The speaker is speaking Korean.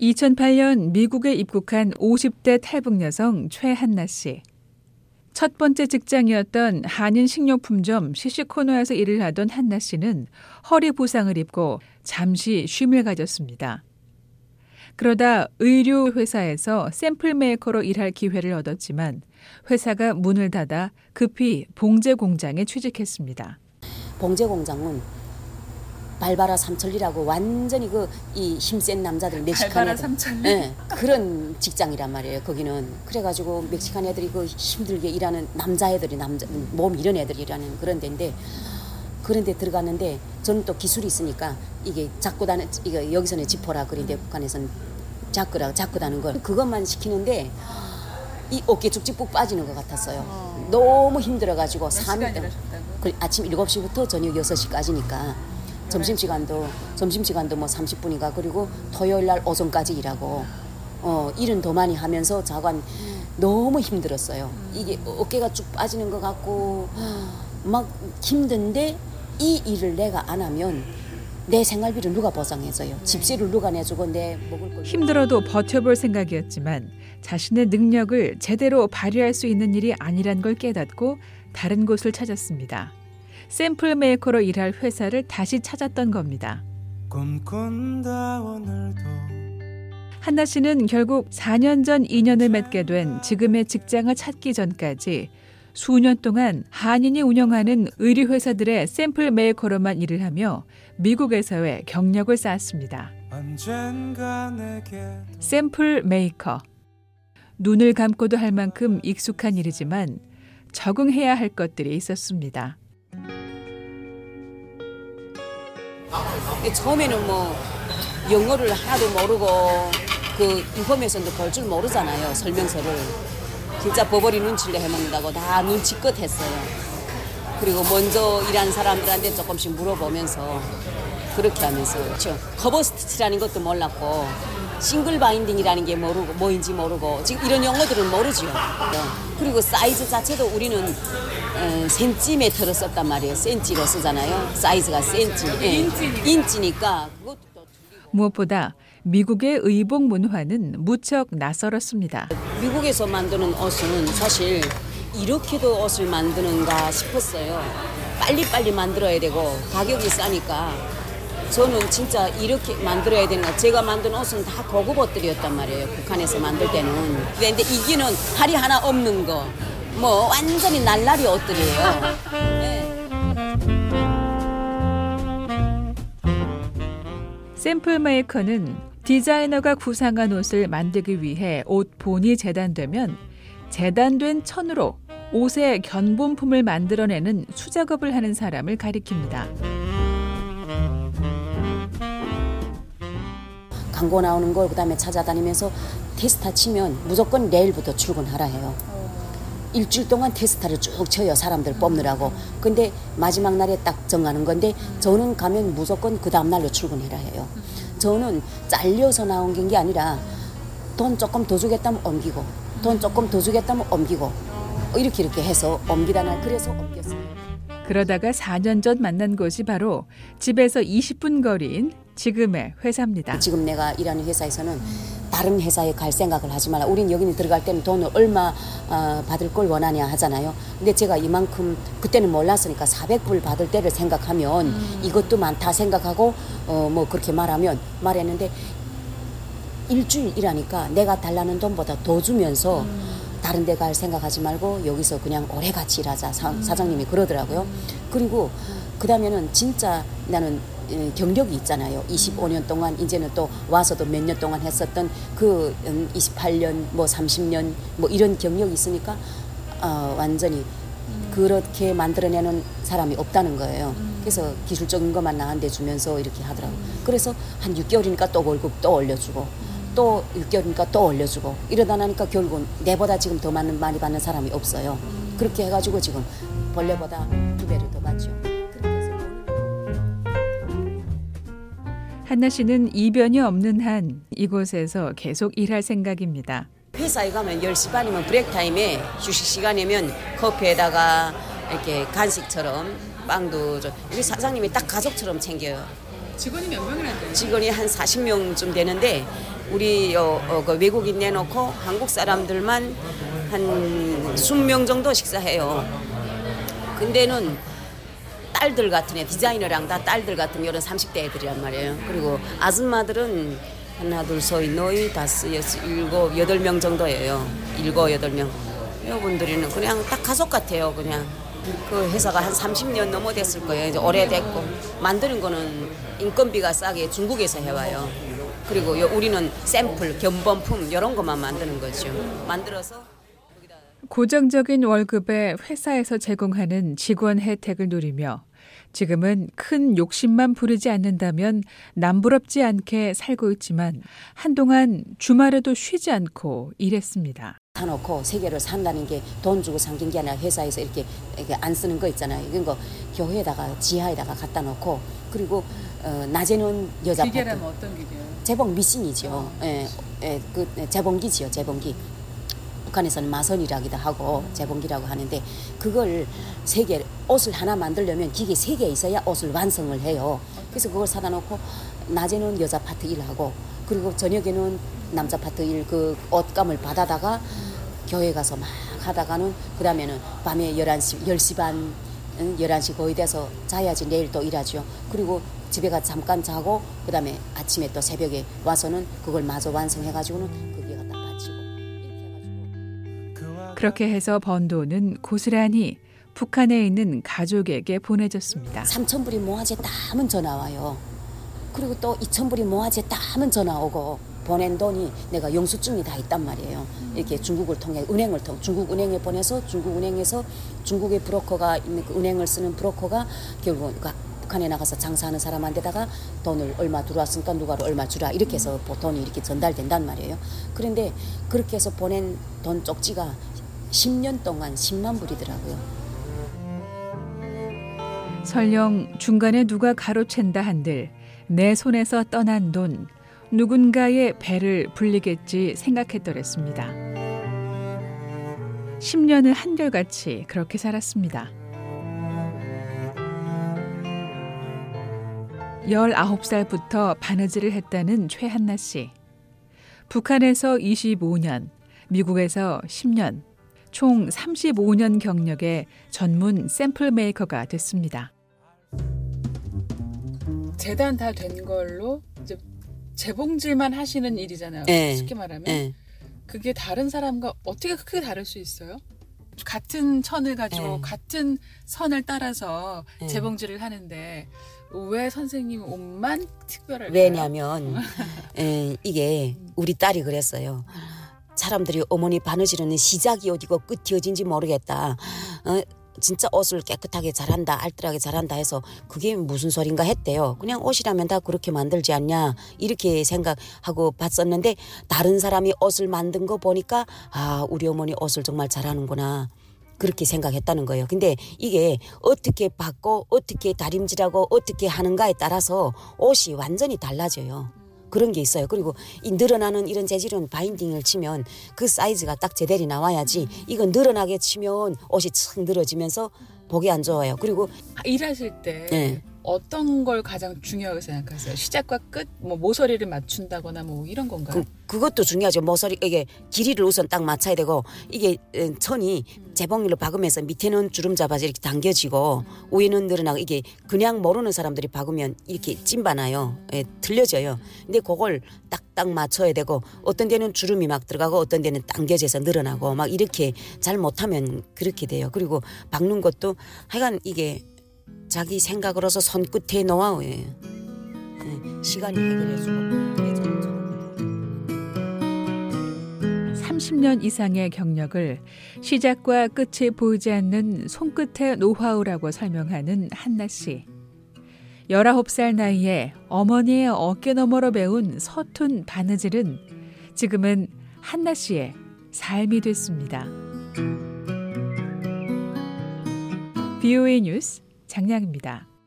2008년 미국에 입국한 50대 탈북 여성 최한나 씨. 첫 번째 직장이었던 한인 식료품점 시식코너에서 일을 하던 한나 씨는 허리 부상을 입고 잠시 쉼을 가졌습니다. 그러다 의류 회사에서 샘플 메이커로 일할 기회를 얻었지만 회사가 문을 닫아 급히 봉제 공장에 취직했습니다. 봉제 공장은 발바라 삼천리라고 완전히 그 이 힘센 남자들 멕시칸 발바라 애들 삼천리? 네, 그런 직장이란 말이에요. 거기는 그래가지고 멕시칸 애들이 그 힘들게 일하는 남자 애들이 남자 몸 이런 애들이 일하는 그런 데인데 그런 데 들어갔는데 저는 또 기술이 있으니까 이게 잡고 다는 이거 여기서는 지퍼라 그런데 북한에서는 자꾸라 잡고 다는 걸 그것만 시키는데 이 어깨 쭉쭉 빠지는 것 같았어요. 너무 힘들어가지고 삼그 아침 7시부터 저녁 6시까지니까 점심시간도 점심시간도 뭐 30분이가 그리고 토요일 날 오전까지 일하고 어 일은 더 많이 하면서 자관 너무 힘들었어요. 이게 어깨가 쭉 빠지는 것 같고 막 힘든데 이 일을 내가 안 하면 내 생활비를 누가 보상해줘요? 집세를 누가 내주고 내 먹을 걸 힘들어도 버텨볼 생각이었지만 자신의 능력을 제대로 발휘할 수 있는 일이 아니란 걸 깨닫고 다른 곳을 찾았습니다. 샘플 메이커로 일할 회사를 다시 찾았던 겁니다. 한나 씨는 결국 4년 전 인연을 맺게 된 지금의 직장을 찾기 전까지 수년 동안 한인이 운영하는 의류 회사들의 샘플 메이커로만 일을 하며 미국에서의 경력을 쌓았습니다. 샘플 메이커. 눈을 감고도 할 만큼 익숙한 일이지만 적응해야 할 것들이 있었습니다. 처음에는 뭐 영어를 하나도 모르고 그 인포메이션도 볼 줄 모르잖아요 설명서를 진짜 버버리 눈치를 해먹는다고 다 눈치껏 했어요 그리고 먼저 일한 사람들한테 조금씩 물어보면서 그렇게 하면서 그렇죠. 커버 스티치라는 것도 몰랐고 single binding이라는 게 모르고 뭐인지 모르고 지금 이런 용어들은 모르죠 네. 그리고 사이즈 자체도 우리는 어, 센티메터로 썼단 말이에요 센치로 쓰잖아요 사이즈가 센치 예. 인치니까 그것도 또 무엇보다 미국의 의복 문화는 무척 낯설었습니다. 미국에서 만드는 옷은 사실 이렇게도 옷을 만드는가 싶었어요. 빨리빨리 만들어야 되고 가격이 싸니까 저는 진짜 이렇게 만들어야 되나 제가 만든 옷은 다 고급 옷들이었단 말이에요. 북한에서 만들 때는. 근데 이기는 할이 하나 없는 거. 뭐 완전히 날라리 옷들이에요. 네. 샘플 메이커는 디자이너가 구상한 옷을 만들기 위해 옷 본이 재단되면 재단된 천으로 옷의 견본품을 만들어내는 수작업을 하는 사람을 가리킵니다. 광고 나오는 걸 그다음에 찾아다니면서 테스타 치면 무조건 내일부터 출근하라 해요. 일주일 동안 테스타를 쭉 쳐요 사람들 뽑느라고. 근데 마지막 날에 딱 정하는 건데 저는 가면 무조건 그 다음 날로 출근해라 해요. 저는 잘려서 나온 게 아니라 돈 조금 더 주겠다면 옮기고 돈 조금 더 주겠다면 옮기고 이렇게 이렇게 해서 옮기다 날 그래서 옮겼어요. 그러다가 4년 전 만난 곳이 바로 집에서 20분 거리인 지금의 회사입니다. 지금 내가 일하는 회사에서는 다른 회사에 갈 생각을 하지 말라. 우린 여기는 들어갈 때는 돈을 얼마 어, 받을 걸 원하냐 하잖아요. 근데 제가 이만큼 그때는 몰랐으니까 400불 받을 때를 생각하면 이것도 많다 생각하고 어, 뭐 그렇게 말하면 말했는데 일주일 일하니까 내가 달라는 돈보다 더 주면서 다른 데 갈 생각하지 말고 여기서 그냥 오래 같이 일하자 사, 사장님이 그러더라고요. 그리고 그 다음에는 진짜 나는 예, 경력이 있잖아요. 25년 동안 이제는 또 와서도 몇 년 동안 했었던 그 음, 28년 뭐 30년 뭐 이런 경력이 있으니까 어, 완전히 그렇게 만들어내는 사람이 없다는 거예요. 그래서 기술적인 것만 나한테 주면서 이렇게 하더라고요. 그래서 한 6개월이니까 또 월급 또 올려주고 또 6개월이니까 또 올려주고 이러다 나니까 결국은 내보다 지금 더 많은 많이 받는 사람이 없어요. 그렇게 해가지고 지금 본래보다 두 배를 더 한나 씨는 이변이 없는 한 이곳에서 계속 일할 생각입니다. 회사에 가면 10시 반이면 브레이크 타임에 휴식 시간이면 커피에다가 이렇게 간식처럼 빵도 좀 우리 사장님이 딱 가족처럼 챙겨요. 직원이 몇 명이나 돼요? 직원이 한 40명쯤 되는데 우리 어, 어, 그 외국인 내놓고 한국 사람들만 한 20명 정도 식사해요. 근데는 딸들 같은 애 디자이너랑 다 딸들 같은 이런 30대 애들이란 말이에요. 그리고 아줌마들은 하나 둘 셋 너희 다섯 여섯 일곱 여덟 명 정도예요. 일곱 여덟 명. 여러분들은 그냥 딱 가족 같아요. 그냥 그 회사가 한 30년 넘어 됐을 거예요. 이제 오래됐고 만드는 거는 인건비가 싸게 중국에서 해와요. 그리고 우리는 샘플, 견본품 이런 것만 만드는 거죠. 만들어서 고정적인 월급에 회사에서 제공하는 직원 혜택을 누리며 지금은 큰 욕심만 부리지 않는다면 남부럽지 않게 살고 있지만 한동안 주말에도 쉬지 않고 일했습니다. 사놓고 세 개를 산다는 게 돈 주고 삼긴 게 아니라 회사에서 이렇게, 이렇게 안 쓰는 거 있잖아요. 이런 거 교회에다가 지하에다가 갖다 놓고 그리고 어, 낮에는 여자 기계라면 어떤 기계요? 재봉 미신이죠. 예, 예, 그 재봉기지요, 재봉기. 북한에서는 마선이라기도 하고 재봉기라고 하는데 그걸 세 개 옷을 하나 만들려면 기계 세 개 있어야 옷을 완성을 해요. 그래서 그걸 사다 놓고 낮에는 여자 파트 일하고 그리고 저녁에는 남자 파트 일 그 옷감을 받아다가 교회 가서 막 하다가는 그다음에는 밤에 11시 10시 반 11시 거의 돼서 자야지 내일 또 일하죠. 그리고 집에 가 잠깐 자고 그다음에 아침에 또 새벽에 와서는 그걸 마저 완성해 가지고는 그렇게 해서 번 돈은 고스란히 북한에 있는 가족에게 보내졌습니다. 3천 불이 모아졌다 하면 전화 와요. 그리고 또 2천 불이 모아졌다 하면 전화 오고 보낸 돈이 내가 영수증이 다 있단 말이에요. 이렇게 중국을 통해 은행을 통 중국 은행에 보내서 중국 은행에서 중국의 브로커가 있는 그 은행을 쓰는 브로커가 결국 북한에 나가서 장사하는 사람한테다가 돈을 얼마 들어왔으니까 누가를 얼마 주라 이렇게 해서 돈이 이렇게 전달된단 말이에요. 그런데 그렇게 해서 보낸 돈 쪽지가 10년 동안 10만 불이더라고요. 설령 중간에 누가 가로챈다 한들 내 손에서 떠난 돈 누군가의 배를 불리겠지 생각했더랬습니다. 10년을 한결같이 그렇게 살았습니다. 19살부터 바느질을 했다는 최한나 씨. 북한에서 25년, 미국에서 10년, 총 35년 경력의 전문 샘플 메이커가 됐습니다. 재단 다 된 걸로 이제 재봉질만 하시는 일이잖아요. 네. 쉽게 말하면 네. 그게 다른 사람과 어떻게 크게 다를 수 있어요? 같은 천을 가지고 네. 같은 선을 따라서 네. 재봉질을 하는데 왜 선생님 옷만 특별할까요? 왜냐하면 에, 이게 우리 딸이 그랬어요. 사람들이 어머니 바느질은 시작이 어디고 끝이 어딘지 모르겠다. 어, 진짜 옷을 깨끗하게 잘한다, 알뜰하게 잘한다 해서 그게 무슨 소린가 했대요. 그냥 옷이라면 다 그렇게 만들지 않냐 이렇게 생각하고 봤었는데 다른 사람이 옷을 만든 거 보니까 아 우리 어머니 옷을 정말 잘하는구나. 그렇게 생각했다는 거예요. 근데 이게 어떻게 받고 어떻게 다림질하고 어떻게 하는가에 따라서 옷이 완전히 달라져요. 그런 게 있어요. 그리고 이 늘어나는 이런 재질은 바인딩을 치면 그 사이즈가 딱 제대로 나와야지 이건 늘어나게 치면 옷이 층 늘어지면서 보기 안 좋아요. 그리고 일하실 때 네. 어떤 걸 가장 중요하게 생각하세요? 시작과 끝, 뭐 모서리를 맞춘다거나 뭐 이런 건가요? 그, 것도 중요하죠. 모서리 이게 길이를 우선 딱 맞춰야 되고 이게 천이 재봉일로 박으면서 밑에는 주름 잡아서 이렇게 당겨지고 위에는 늘어나고 이게 그냥 모르는 사람들이 박으면 이렇게 찐바나요. 예, 틀려져요. 근데 그걸 딱딱 맞춰야 되고 어떤 데는 주름이 막 들어가고 어떤 데는 당겨져서 늘어나고 막 이렇게 잘 못하면 그렇게 돼요. 그리고 박는 것도 하여간 이게 자기 생각으로서 손끝에 놓아요. 네, 시간이 해결해주고. 30년 이상의 경력을 시작과 끝이 보이지 않는 손끝의 노하우라고 설명하는 한나 씨. 19살 나이에 어머니의 어깨 너머로 배운 서툰 바느질은 지금은 한나 씨의 삶이 됐습니다. BOA 뉴스 장량입니다.